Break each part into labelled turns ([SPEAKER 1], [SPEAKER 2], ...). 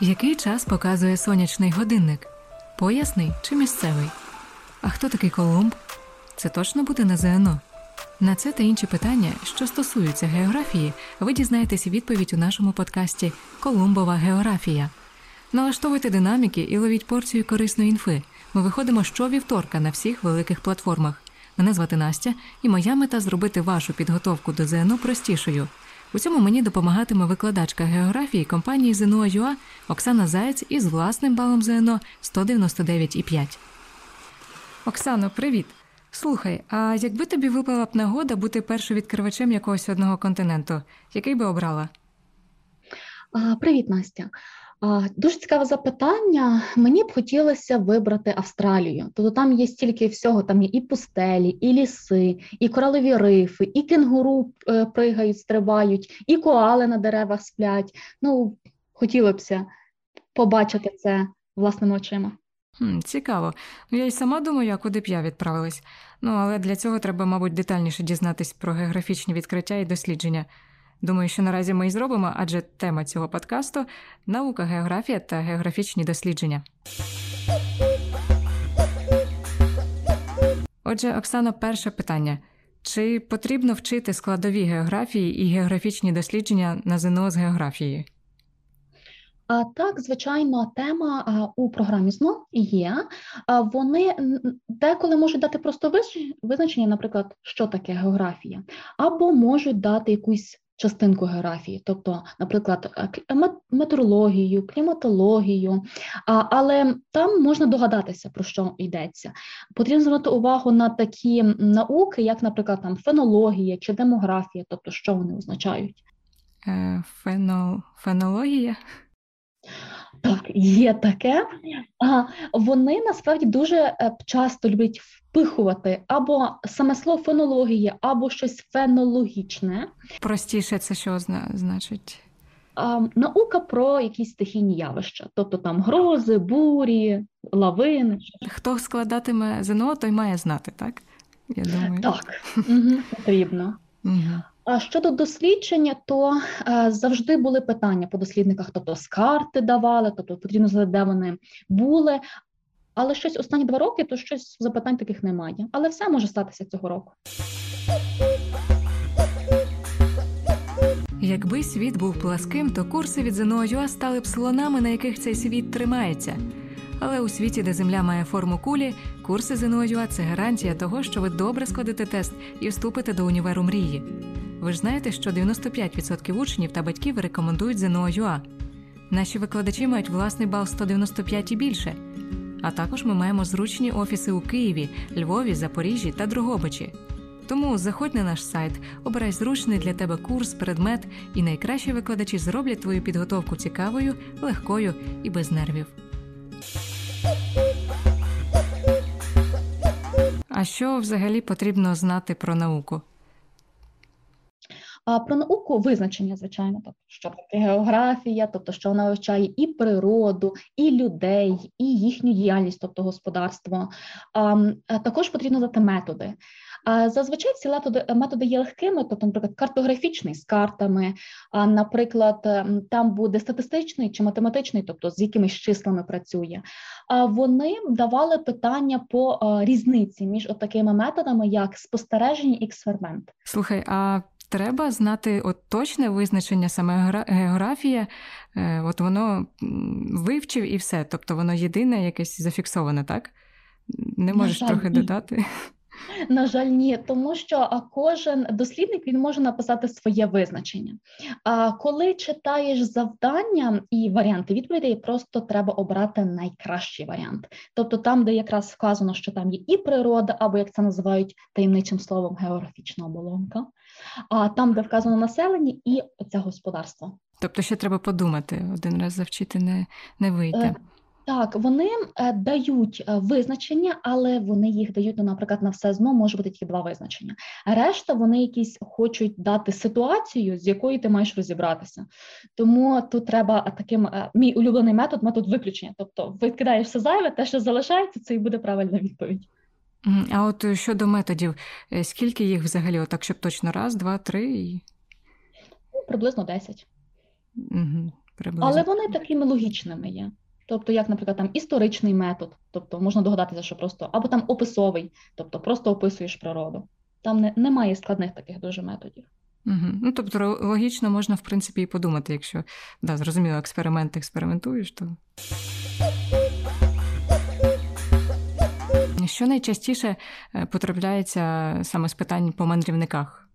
[SPEAKER 1] Який час показує сонячний годинник? Поясний чи місцевий? А хто такий Колумб? Це точно буде на ЗНО? На це та інші питання, що стосуються географії, ви дізнаєтесь відповідь у нашому подкасті Колумбова географія. Налаштовуйте динаміки і ловіть порцію корисної інфи. Ми виходимо щовівторка на всіх великих платформах. Мене звати Настя, і моя мета зробити вашу підготовку до ЗНО простішою. У цьому мені допомагатиме викладачка географії компанії ЗНО.ЮА Оксана Заєць із власним балом ЗНО 199,5. Оксано, привіт! Слухай, а якби тобі випала б нагода бути першовідкривачем якогось одного континенту, який би обрала?
[SPEAKER 2] Привіт, Настя. Дуже цікаве запитання. Мені б хотілося вибрати Австралію. Тобто там є стільки всього, там є і пустелі, і ліси, і коралові рифи, і кенгуру е, пригають, стрибають, і коали на деревах сплять. Ну, хотілося б побачити це власними очима.
[SPEAKER 1] Хм, Цікаво. Ну, я й сама думаю, куди б я відправилась. Ну, але для цього треба, мабуть, детальніше дізнатись про географічні відкриття і дослідження. Думаю, що наразі ми і зробимо, адже тема цього подкасту наука, географія та географічні дослідження. Отже, Оксано, перше питання: чи потрібно вчити складові географії і географічні дослідження на ЗНО з географії?
[SPEAKER 2] А так, звичайно, тема у програмі ЗНО є. А, вони деколи можуть дати просто визначення, наприклад, що таке географія, або можуть дати якусь частинку географії, тобто, наприклад, метеорологію, кліматологію, але там можна догадатися, про що йдеться. Потрібно звернути увагу на такі науки, як, наприклад, там фенологія чи демографія, тобто що вони означають.
[SPEAKER 1] Е, фено... Фенологія?
[SPEAKER 2] Так, є таке. А Вони насправді дуже е, часто люблять впихувати або саме слово фенологія, або щось фенологічне.
[SPEAKER 1] Простіше це що значить?
[SPEAKER 2] Наука про якісь стихійні явища, тобто там грози, бурі, лавини.
[SPEAKER 1] Хто складатиме ЗНО, той має знати, так?
[SPEAKER 2] Я думаю. Так, угу, потрібно. Угу. Щодо дослідження, то е, завжди були питання по дослідниках, тобто карти давали, тобто потрібно знати, де вони були. Але щось останні два роки, то щось запитань таких немає. Але все може статися цього року.
[SPEAKER 1] Якби світ був пласким, то курси від ЗНО.ЮА стали б слонами, на яких цей світ тримається. Але у світі, де земля має форму кулі, курси ЗНО.ЮА – це гарантія того, що ви добре складете тест і вступите до універу мрії. Ви ж знаєте, що 95% учнів та батьків рекомендують ЗНО.ЮА. Наші викладачі мають власний бал 195 і більше. А також ми маємо зручні офіси у Києві, Львові, Запоріжжі та Другобичі. Тому заходь на наш сайт, обирай зручний для тебе курс, предмет, і найкращі викладачі зроблять твою підготовку цікавою, легкою і без нервів. А що взагалі потрібно знати про науку?
[SPEAKER 2] А про науку визначення, звичайно, тобто що географія, тобто що вона вивчає і природу, і людей, і їхню діяльність, тобто господарство. А, Також потрібно знати методи. А зазвичай ці методи методи є легкими, тобто, наприклад, картографічний з картами, а, наприклад, там буде статистичний чи математичний, тобто з якимись числами працює. А вони давали питання по різниці між такими методами, як спостереження і експеримент.
[SPEAKER 1] Слухай, а треба знати от точне визначення саме географія, е, от воно вивчив і все. Тобто воно єдине, якесь зафіксоване, так? Не можеш жаль, трохи додати.
[SPEAKER 2] На жаль, ні, тому що кожен дослідник він може написати своє визначення. А коли читаєш завдання і варіанти відповідей, просто треба обрати найкращий варіант. Тобто там, де якраз вказано, що там є і природа, або як це називають таємничим словом, географічна оболонка, а там, де вказано населення, і це господарство.
[SPEAKER 1] Тобто, ще треба подумати один раз завчити не, не вийде. Е,
[SPEAKER 2] так, вони е, дають е, визначення, але вони їх дають, ну, наприклад, на все зно може бути тільки два визначення. Решта вони якісь хочуть дати ситуацію, з якою ти маєш розібратися. Тому тут треба таким мій улюблений метод, метод виключення. Тобто викидаєш все зайве, те, що залишається, це і буде правильна відповідь.
[SPEAKER 1] А от щодо методів, скільки їх взагалі, отак, щоб точно раз, два, три?
[SPEAKER 2] Ну, приблизно десять.
[SPEAKER 1] Угу. приблизно.
[SPEAKER 2] Але вони такими логічними є. Тобто, як, наприклад, там історичний метод, тобто можна догадатися, що просто або там описовий, тобто просто описуєш природу. Там не, немає складних таких дуже методів.
[SPEAKER 1] Угу. Ну, тобто, логічно можна, в принципі, і подумати, якщо да, зрозуміло, експеримент експериментуєш, то. Що найчастіше е, потрапляється саме з питань по мандрівниках?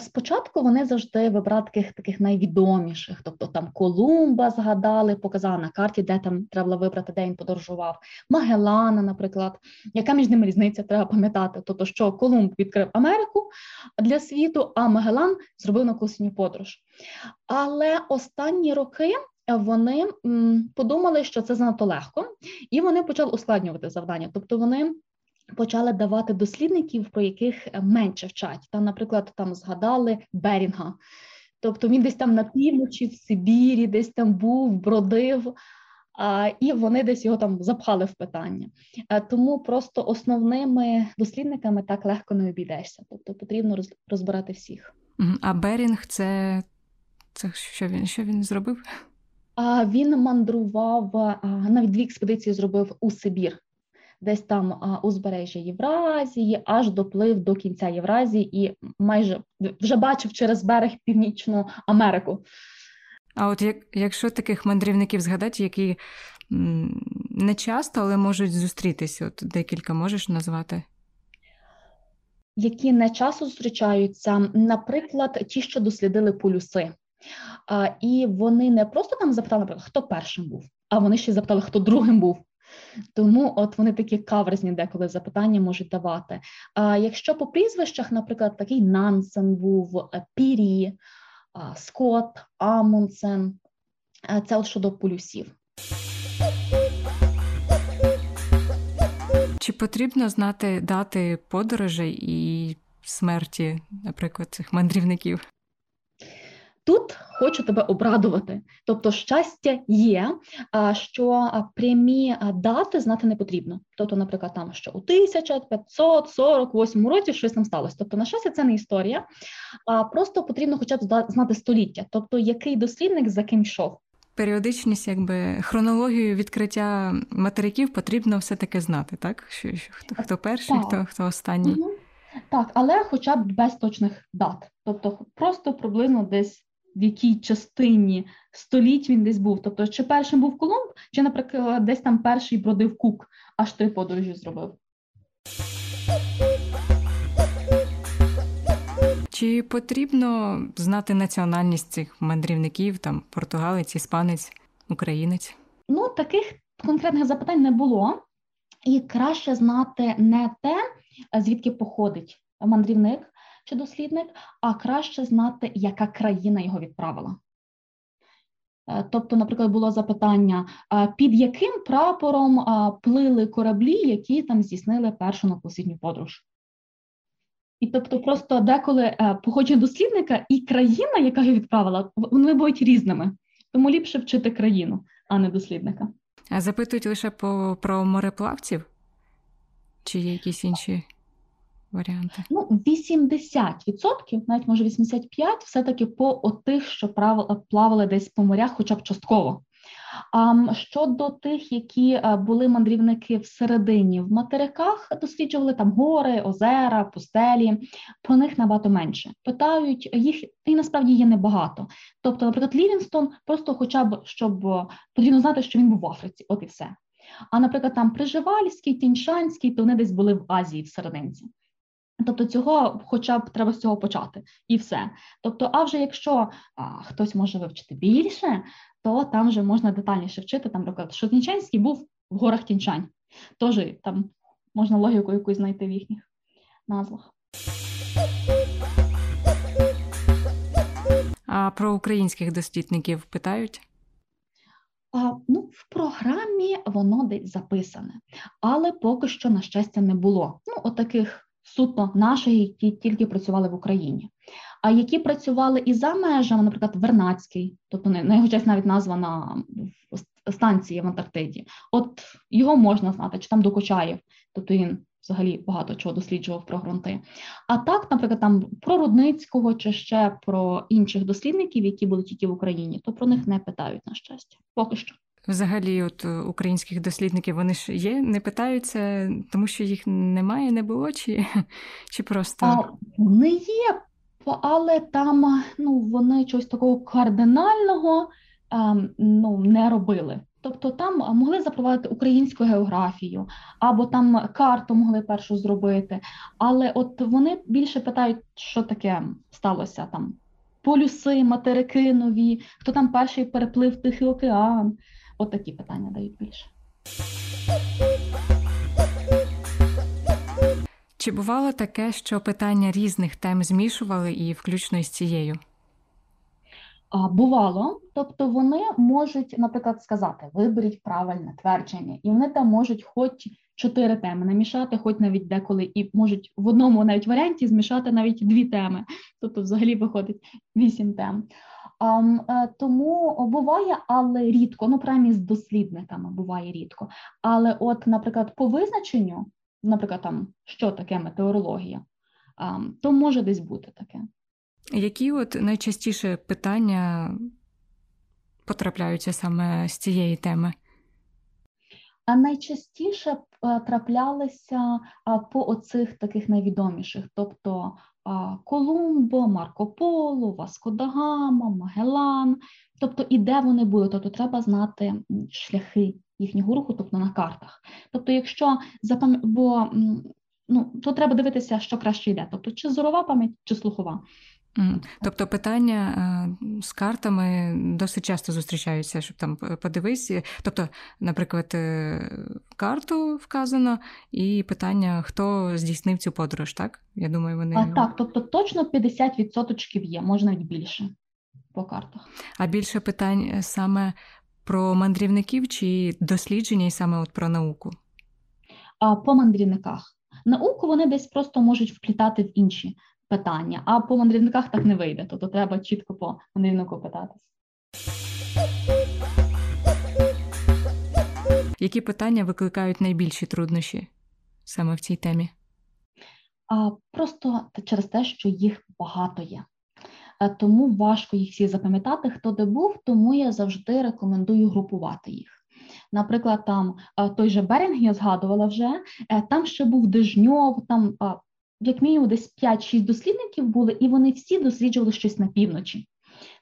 [SPEAKER 2] Спочатку вони завжди вибрали таких таких найвідоміших, тобто там Колумба згадали, показали на карті, де там треба було вибрати, де він подорожував. Магеллана, наприклад, яка між ними різниця, треба пам'ятати. Тобто, що Колумб відкрив Америку для світу, а Магеллан зробив наукову подорож. Але останні роки вони подумали, що це занадто легко, і вони почали ускладнювати завдання. Тобто вони почали давати дослідників, про яких менше вчать. Там, наприклад, там згадали Берінга. Тобто він десь там на півночі, в Сибірі, десь там був, бродив, а, і вони десь його там запхали в питання. А, тому просто основними дослідниками так легко не обійдешся. Тобто потрібно розбирати всіх.
[SPEAKER 1] А Берінг це, це що він що він зробив?
[SPEAKER 2] А він мандрував навіть дві експедиції зробив у Сибір, десь там узбережжя Євразії, аж доплив до кінця Євразії і майже вже бачив через берег Північну Америку.
[SPEAKER 1] А от як, якщо таких мандрівників згадати, які не часто, але можуть зустрітися, от декілька можеш назвати?
[SPEAKER 2] Які не часто зустрічаються, наприклад, ті, що дослідили полюси. І вони не просто там запитали, наприклад, хто першим був, а вони ще запитали, хто другим був. Тому от вони такі каверзні деколи запитання можуть давати. А якщо по прізвищах, наприклад, такий Нансен був, е, Пірі, Скотт, Амундсен, е, це от щодо полюсів.
[SPEAKER 1] Чи потрібно знати дати подорожей і смерті, наприклад, цих мандрівників?
[SPEAKER 2] Тут хочу тебе обрадувати. Тобто, щастя є, що прямі дати знати не потрібно. Тобто, наприклад, там що у 1548 році щось там сталося. Тобто, на щастя, це не історія, а просто потрібно, хоча б знати століття, тобто який дослідник за ким йшов.
[SPEAKER 1] Періодичність, якби хронологію відкриття материків потрібно все-таки знати, так? Що, що Хто хто перший, так. хто хто останній. Угу.
[SPEAKER 2] Так, але хоча б без точних дат. Тобто просто приблизно десь в якій частині століть він десь був. Тобто, чи першим був Колумб, чи, наприклад, десь там перший бродив Кук, аж три подорожі зробив.
[SPEAKER 1] Чи потрібно знати національність цих мандрівників, там португалець, іспанець, українець?
[SPEAKER 2] Ну, таких конкретних запитань не було, і краще знати не те, звідки походить мандрівник, чи дослідник, а краще знати, яка країна його відправила. Е, тобто, наприклад, було запитання, під яким прапором плили кораблі, які там здійснили першу напосвітню подорож. І тобто, просто деколи е, походження дослідника і країна, яка його відправила, вони будуть різними. Тому ліпше вчити країну, а не дослідника.
[SPEAKER 1] А запитують лише по, про мореплавців? Чи є якісь інші варіанти?
[SPEAKER 2] Ну, 80%, навіть може 85%, все-таки по отих, що плавали десь по морях, хоча б частково. А щодо тих, які були мандрівники всередині в материках, досліджували там гори, озера, пустелі, про них набагато менше. Питають їх, і насправді є небагато. Тобто, наприклад, Лівінстон просто, хоча б щоб потрібно знати, що він був в Африці, от і все. А наприклад, там Приживальський, Тіншанський, то вони десь були в Азії всерединці. Тобто цього, хоча б треба з цього почати, і все. Тобто, а вже якщо а, хтось може вивчити більше, то там вже можна детальніше вчити. Там, наприклад, що Тінчанський був в горах Тінчань. Тож там можна логіку якусь знайти в їхніх назвах.
[SPEAKER 1] А про українських дослідників питають?
[SPEAKER 2] А, Ну, в програмі воно десь записане, але поки що, на щастя, не було. Ну, отаких суто наші, які тільки працювали в Україні. А які працювали і за межами, наприклад, Вернацький, тобто на його честь навіть названа станція в Антарктиді. От його можна знати, чи там Докучаєв, тобто він взагалі багато чого досліджував про ґрунти. А так, наприклад, там про Рудницького чи ще про інших дослідників, які були тільки в Україні, то про них не питають на щастя. Поки що.
[SPEAKER 1] Взагалі, от українських дослідників вони ж є, не питаються, тому що їх немає, не було, чи чи просто
[SPEAKER 2] не є, але там ну вони чогось такого кардинального а, ну не робили. Тобто там могли запровадити українську географію, або там карту могли першу зробити. Але от вони більше питають, що таке сталося там полюси, материки нові, хто там перший переплив Тихий океан. От такі питання дають більше.
[SPEAKER 1] Чи бувало таке, що питання різних тем змішували і включно із цією?
[SPEAKER 2] Бувало, тобто вони можуть, наприклад, сказати: виберіть правильне твердження, і вони там можуть хоч чотири теми намішати, хоч навіть деколи, і можуть в одному навіть варіанті змішати навіть дві теми. Тобто, взагалі виходить вісім тем. Е, тому буває, але рідко, ну принаймні з дослідниками буває рідко. Але, от, наприклад, по визначенню, наприклад, там що таке метеорологія, то може десь бути таке.
[SPEAKER 1] Які от найчастіше питання потрапляються саме з цієї теми?
[SPEAKER 2] А найчастіше е, траплялися по оцих таких найвідоміших, тобто Колумбо, Марко Поло, Васко да Гама, Магелан, тобто і де вони були, тобто треба знати шляхи їхнього руху, тобто на картах. Тобто, якщо запам... бо ну, то треба дивитися, що краще йде, тобто чи зорова пам'ять, чи слухова.
[SPEAKER 1] Тобто питання е, з картами досить часто зустрічаються, щоб там подивитися. Тобто, наприклад, е, карту вказано, і питання, хто здійснив цю подорож, так? Я думаю, вони.
[SPEAKER 2] А, Так, тобто точно 50% є, можна навіть більше по картах.
[SPEAKER 1] А більше питань саме про мандрівників чи дослідження, і саме от про науку?
[SPEAKER 2] А, По мандрівниках. Науку вони десь просто можуть вплітати в інші питання, а по мандрівниках так не вийде, тобто треба чітко по мандрівнику питатись.
[SPEAKER 1] Які питання викликають найбільші труднощі саме в цій темі?
[SPEAKER 2] А, Просто через те, що їх багато є. Е, тому важко їх всі запам'ятати, хто де був, тому я завжди рекомендую групувати їх. Наприклад, там е, той же Берінг я згадувала вже, е, там ще був Дежньов, там як мінімум десь 5-6 дослідників були, і вони всі досліджували щось на півночі.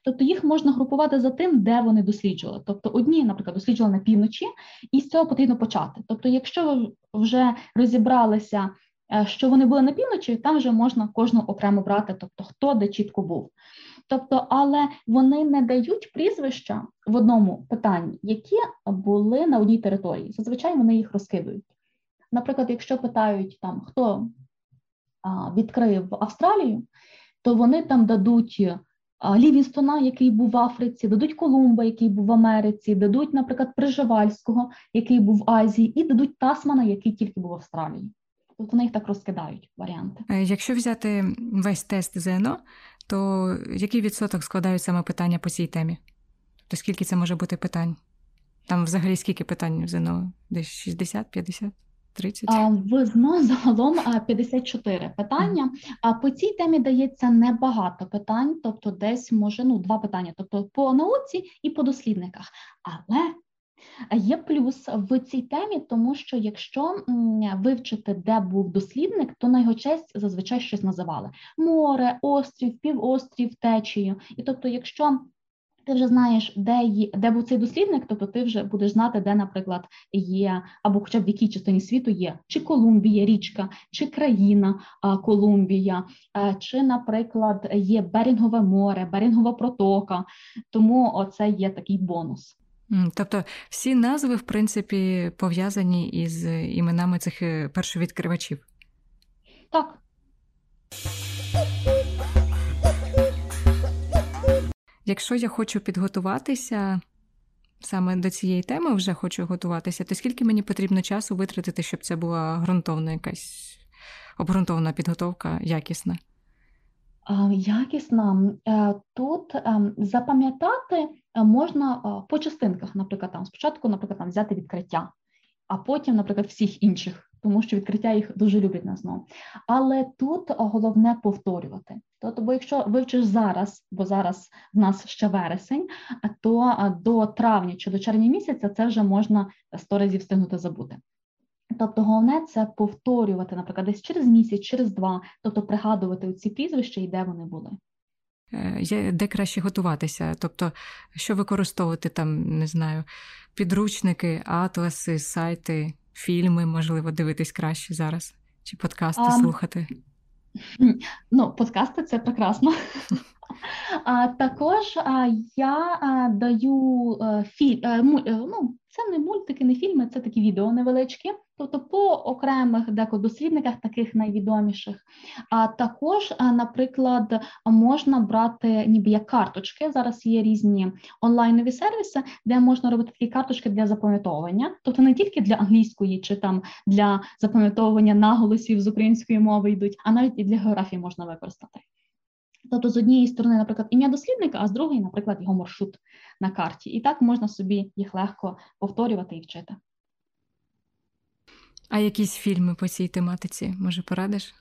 [SPEAKER 2] Тобто їх можна групувати за тим, де вони досліджували. Тобто, одні, наприклад, досліджували на півночі, і з цього потрібно почати. Тобто, якщо ви вже розібралися, е, що вони були на півночі, там вже можна кожного окремо брати, тобто хто де чітко був. Тобто, але вони не дають прізвища в одному питанні, які були на одній території. Зазвичай вони їх розкидують. Наприклад, якщо питають там, хто відкрив Австралію, то вони там дадуть Лівінстона, який був в Африці, дадуть Колумба, який був в Америці, дадуть, наприклад, Приживальського, який був в Азії, і дадуть Тасмана, який тільки був в Австралії. Тобто вони їх так розкидають варіанти.
[SPEAKER 1] Е, якщо взяти весь тест ЗНО, то який відсоток складають саме питання по цій темі? То скільки це може бути питань? Там взагалі скільки питань в ЗНО? Десь 60-50? 30?
[SPEAKER 2] В ЗНО загалом 54 питання. А по цій темі дається небагато питань, тобто десь може ну два питання, тобто по науці і по дослідниках. Але Є плюс в цій темі, тому що якщо вивчити, де був дослідник, то на його честь зазвичай щось називали: море, острів, півострів, течію. І тобто, якщо ти вже знаєш, де є, де був цей дослідник, тобто ти вже будеш знати, де, наприклад, є, або хоча б в якій частині світу є, чи Колумбія, річка, чи країна Колумбія, а, чи, наприклад, є Берінгове море, Берінгова протока. Тому оце є такий бонус.
[SPEAKER 1] Тобто всі назви, в принципі, пов'язані із іменами цих е, першовідкривачів.
[SPEAKER 2] Так.
[SPEAKER 1] Якщо я хочу підготуватися саме до цієї теми, вже хочу готуватися, то скільки мені потрібно часу витратити, щоб це була ґрунтовна якась обґрунтована підготовка, якісна?
[SPEAKER 2] Якісна. Е, тут ем, запам'ятати е, можна по частинках, наприклад, там спочатку, наприклад, там взяти відкриття. а потім, наприклад, всіх інших. Тому що відкриття їх дуже люблять на знову. Але тут головне повторювати. Тобто, бо якщо вивчиш зараз, бо зараз в нас ще вересень, то до травня чи до червня місяця це вже можна сто разів встигнути забути. Тобто, головне це повторювати, наприклад, десь через місяць, через два, тобто пригадувати ці прізвища і де вони були.
[SPEAKER 1] Е, де краще готуватися? Тобто, що використовувати там, не знаю, підручники, атласи, сайти, фільми, можливо, дивитись краще зараз, чи подкасти а, слухати?
[SPEAKER 2] Ну, подкасти це прекрасно. А також я даю а, філь, а, ну, це не мультики, не фільми, це такі відео невеличкі, тобто по окремих дослідниках, таких найвідоміших. А також, наприклад, можна брати ніби як карточки. Зараз є різні онлайнові сервіси, де можна робити такі карточки для запам'ятовування, тобто не тільки для англійської чи там для запам'ятовування наголосів з української мови йдуть, а навіть і для географії можна використати. Тобто, з однієї сторони, наприклад, ім'я дослідника, а з другої, наприклад, його маршрут на карті. І так можна собі їх легко повторювати і вчити.
[SPEAKER 1] А якісь фільми по цій тематиці, може, порадиш?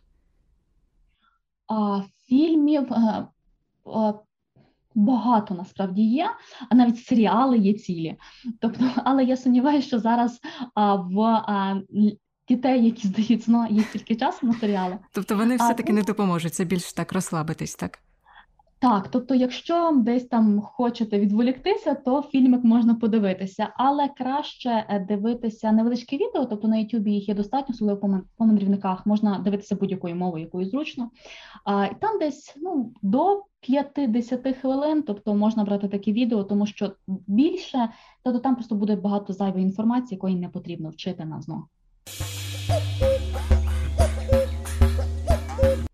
[SPEAKER 2] А, Фільмів а, а, багато насправді є, а навіть серіали є цілі. Тобто, але я сумніваюся, що зараз а, в а, дітей, які здається, ну, є стільки часу на серіали.
[SPEAKER 1] Тобто вони все-таки не допоможуть, це більш так розслабитись, так?
[SPEAKER 2] Так, тобто, якщо десь там хочете відволіктися, то фільмик можна подивитися, але краще е, дивитися невеличкі відео, тобто на YouTube їх є достатньо, особливо по мандрівниках, можна дивитися будь-якою мовою, якою зручно. А, І там десь ну, до 50 хвилин, тобто можна брати такі відео, тому що більше, тобто там просто буде багато зайвої інформації, якої не потрібно вчити на знову.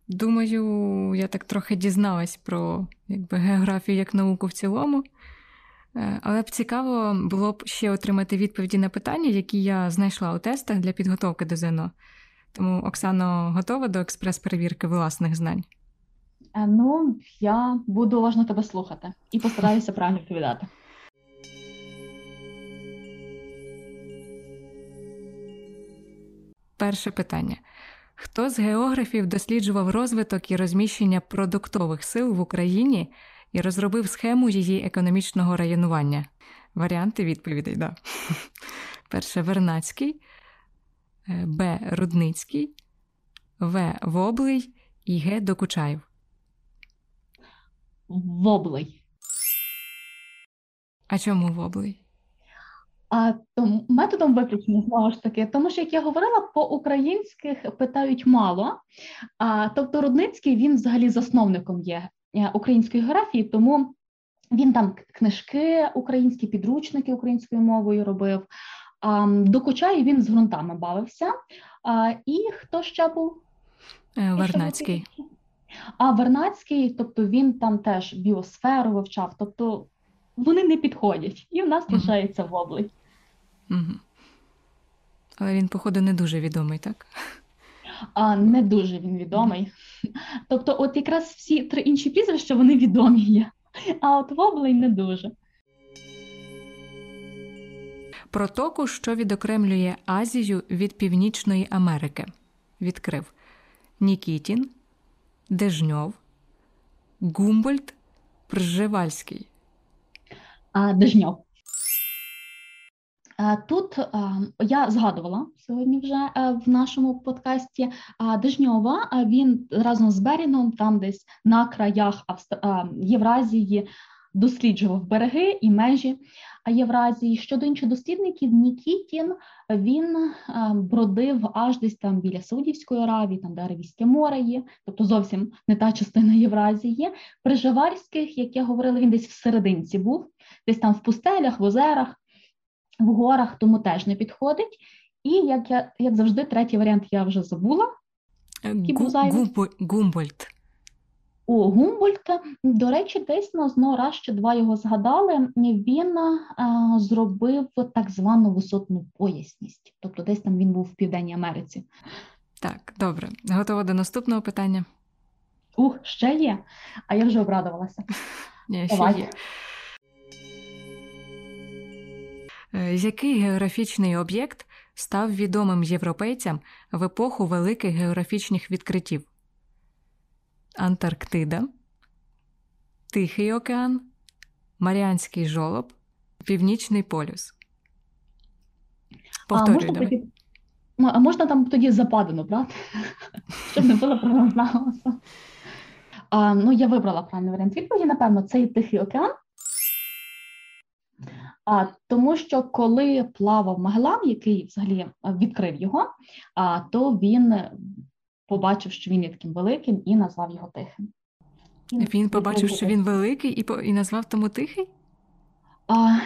[SPEAKER 1] Думаю, я так трохи дізналась про якби, географію як науку в цілому. Е, але б цікаво було б ще отримати відповіді на питання, які я знайшла у тестах для підготовки до ЗНО. Тому Оксано готова до експрес-перевірки власних знань?
[SPEAKER 2] Е, ну, я буду уважно тебе слухати і постараюся правильно відповідати.
[SPEAKER 1] Перше питання. Хто з географів досліджував розвиток і розміщення продуктових сил в Україні і розробив схему її економічного районування? Варіанти відповідей, да. Перше Вернацький, е, Б. Рудницький, В. Воблий і Г. Докучаєв.
[SPEAKER 2] Воблий.
[SPEAKER 1] А чому воблий?
[SPEAKER 2] А тому методом виключення знову ж таки, тому що як я говорила, по українських питають мало. А тобто, Рудницький він взагалі засновником є е, української географії, тому він там книжки, українські підручники українською мовою робив. А, До Кучаї він з ґрунтами бавився. А, І хто ще був?
[SPEAKER 1] Е, Вернацький.
[SPEAKER 2] А Вернацький, тобто він там теж біосферу вивчав, тобто вони не підходять, і в нас лишається воблий.
[SPEAKER 1] Угу. Але він, походу, не дуже відомий, так?
[SPEAKER 2] А не дуже він відомий. Тобто, от якраз всі три інші прізвища вони відомі є, а от воблей не дуже.
[SPEAKER 1] Протоку, що відокремлює Азію від Північної Америки, відкрив Нікітін, Дежньов, Гумбольд, Пржевальський.
[SPEAKER 2] А, Дежньов. Тут я згадувала сьогодні вже е, в нашому подкасті Дежньова. Він разом з Берінгом там десь на краях Євразії досліджував береги і межі Євразії. Щодо інших дослідників, Нікітін він бродив аж десь там біля Саудівської Аравії, там де Аравійське море є, тобто зовсім не та частина Євразії. При Живарських, як я говорила, він десь в серединці був, десь там в пустелях, в озерах в горах, тому теж не підходить. І як я як завжди, третій варіант я вже забула.
[SPEAKER 1] Гу, Гумбольд.
[SPEAKER 2] У Гумбольта, до речі, десь на знову раз ще два його згадали. Він а, зробив так звану висотну поясність, тобто десь там він був в Південній Америці.
[SPEAKER 1] Так, добре. Готова до наступного питання?
[SPEAKER 2] Ух, ще є, а я вже обрадувалася.
[SPEAKER 1] Ні, ще є. Який географічний об'єкт став відомим європейцям в епоху великих географічних відкриттів? Антарктида, Тихий океан, Маріанський жолоб, Північний полюс.
[SPEAKER 2] А можна,
[SPEAKER 1] давай.
[SPEAKER 2] ну, а можна там тоді западину брати, щоб не було проблем? А, ну, я вибрала правильний варіант відповіді, напевно, це і Тихий океан. А, тому що коли плавав Магеллан, який взагалі відкрив його, а, то він е, побачив, що він є таким великим, і назвав його Тихим.
[SPEAKER 1] Він побачив, що він великий і, і назвав тому тихий?
[SPEAKER 2] А,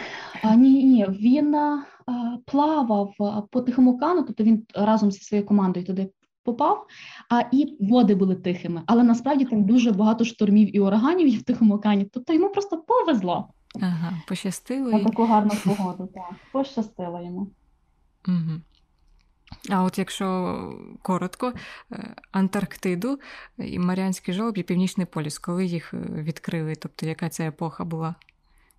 [SPEAKER 2] а, ні, ні, він а, а, плавав по Тихому океану, тобто він разом зі своєю командою туди попав, а і води були тихими. Але насправді там дуже багато штормів і ураганів є в Тихому океані. Тобто йому просто повезло
[SPEAKER 1] Ага, пощастило.
[SPEAKER 2] на таку гарну погоду. Так, пощастило йому.
[SPEAKER 1] Угу. А от якщо коротко, е, Антарктиду і Маріанський жолоб і Північний полюс, коли їх е, відкрили? Тобто яка ця епоха була?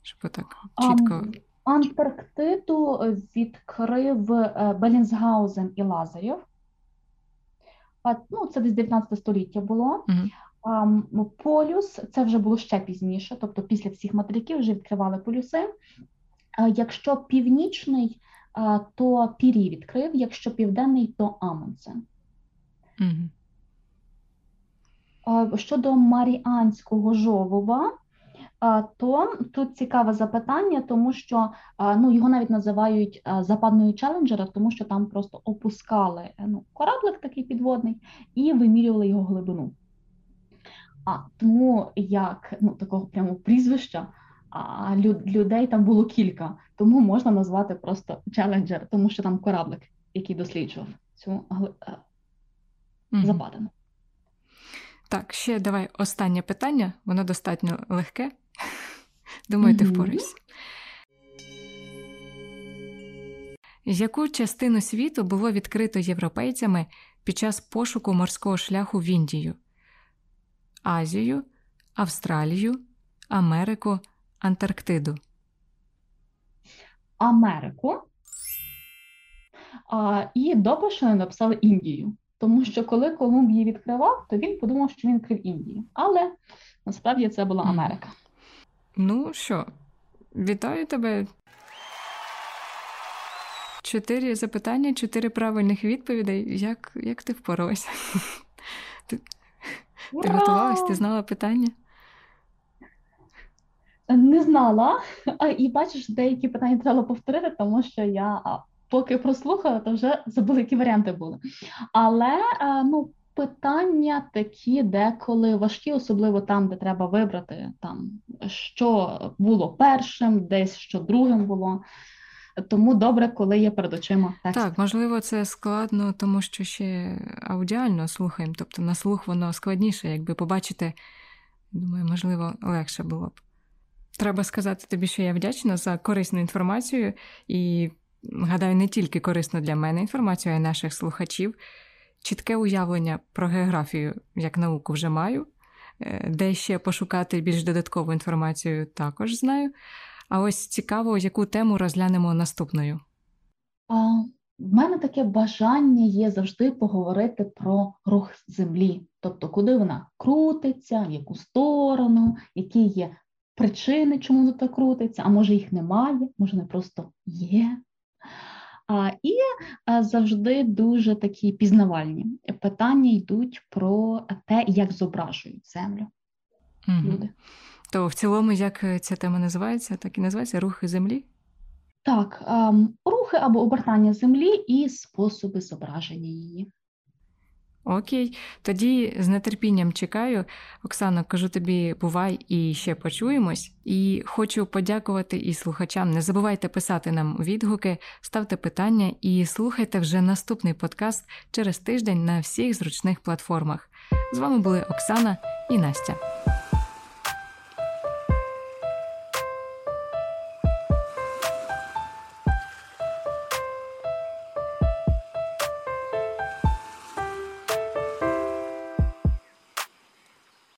[SPEAKER 1] Щоб отак чітко.
[SPEAKER 2] Антарктиду відкрив е, Белінсгаузен і Лазарєв. Ну, це десь 19 століття було.
[SPEAKER 1] Мгм.
[SPEAKER 2] Ам, Полюс це вже було ще пізніше, тобто після всіх материків вже відкривали полюси. Якщо північний, то Пірі відкрив, якщо південний, то Амундсен. А, Щодо Маріанського жолоба, а, то тут цікаве запитання, тому що ну, його навіть називають западною челенджера, тому що там просто опускали ну, кораблик такий підводний і вимірювали його глибину. А тому як ну, такого прямо прізвища, а лю- людей там було кілька, тому можна назвати просто челенджер, тому що там кораблик, який досліджував цю е, западину.
[SPEAKER 1] Так, ще давай останнє питання, воно достатньо легке. Думаю, ти впорайся. Яку частину світу було відкрито європейцями під час пошуку морського шляху в Індію? Азію, Австралію, Америку, Антарктиду.
[SPEAKER 2] Америку. А, і не написали Індію. Тому що коли Колумб її відкривав, то він подумав, що він відкрив Індію. Але насправді це була Америка.
[SPEAKER 1] Ну що, вітаю тебе. Чотири запитання, чотири правильних відповідей. Як, як ти впоралася? Ти, ти готувалась, ти знала питання?
[SPEAKER 2] Не знала. А, і бачиш, деякі питання треба повторити, тому що я поки прослухала, то вже забула, які варіанти були. Але ну, питання такі деколи важкі, особливо там, де треба вибрати, там, що було першим, десь що другим було. Тому добре, коли є перед очима текст.
[SPEAKER 1] Так, можливо, це складно, тому що ще аудіально слухаємо, тобто на слух воно складніше, якби побачити, думаю, можливо, легше було б. Треба сказати тобі, що я вдячна за корисну інформацію і гадаю, не тільки корисну для мене інформацію, а й наших слухачів. Чітке уявлення про географію як науку вже маю, Е, де ще пошукати більш додаткову інформацію також знаю. А ось цікаво, яку тему розглянемо наступною.
[SPEAKER 2] А, в мене таке бажання є завжди поговорити про рух землі, тобто куди вона крутиться, в яку сторону, які є причини, чому вона так крутиться, а може їх немає, може вони просто є. А, і а, завжди дуже такі пізнавальні питання йдуть про те, як зображують землю
[SPEAKER 1] Мгм.
[SPEAKER 2] люди.
[SPEAKER 1] То в цілому, як е, ця тема називається, так і називається Рухи землі.
[SPEAKER 2] Так, ем, рухи або обертання землі і способи зображення її.
[SPEAKER 1] Окей, тоді з нетерпінням чекаю. Оксано, кажу тобі, бувай і ще почуємось. І хочу подякувати і слухачам. Не забувайте писати нам відгуки, ставте питання і слухайте вже наступний подкаст через тиждень на всіх зручних платформах. З вами були Оксана і Настя.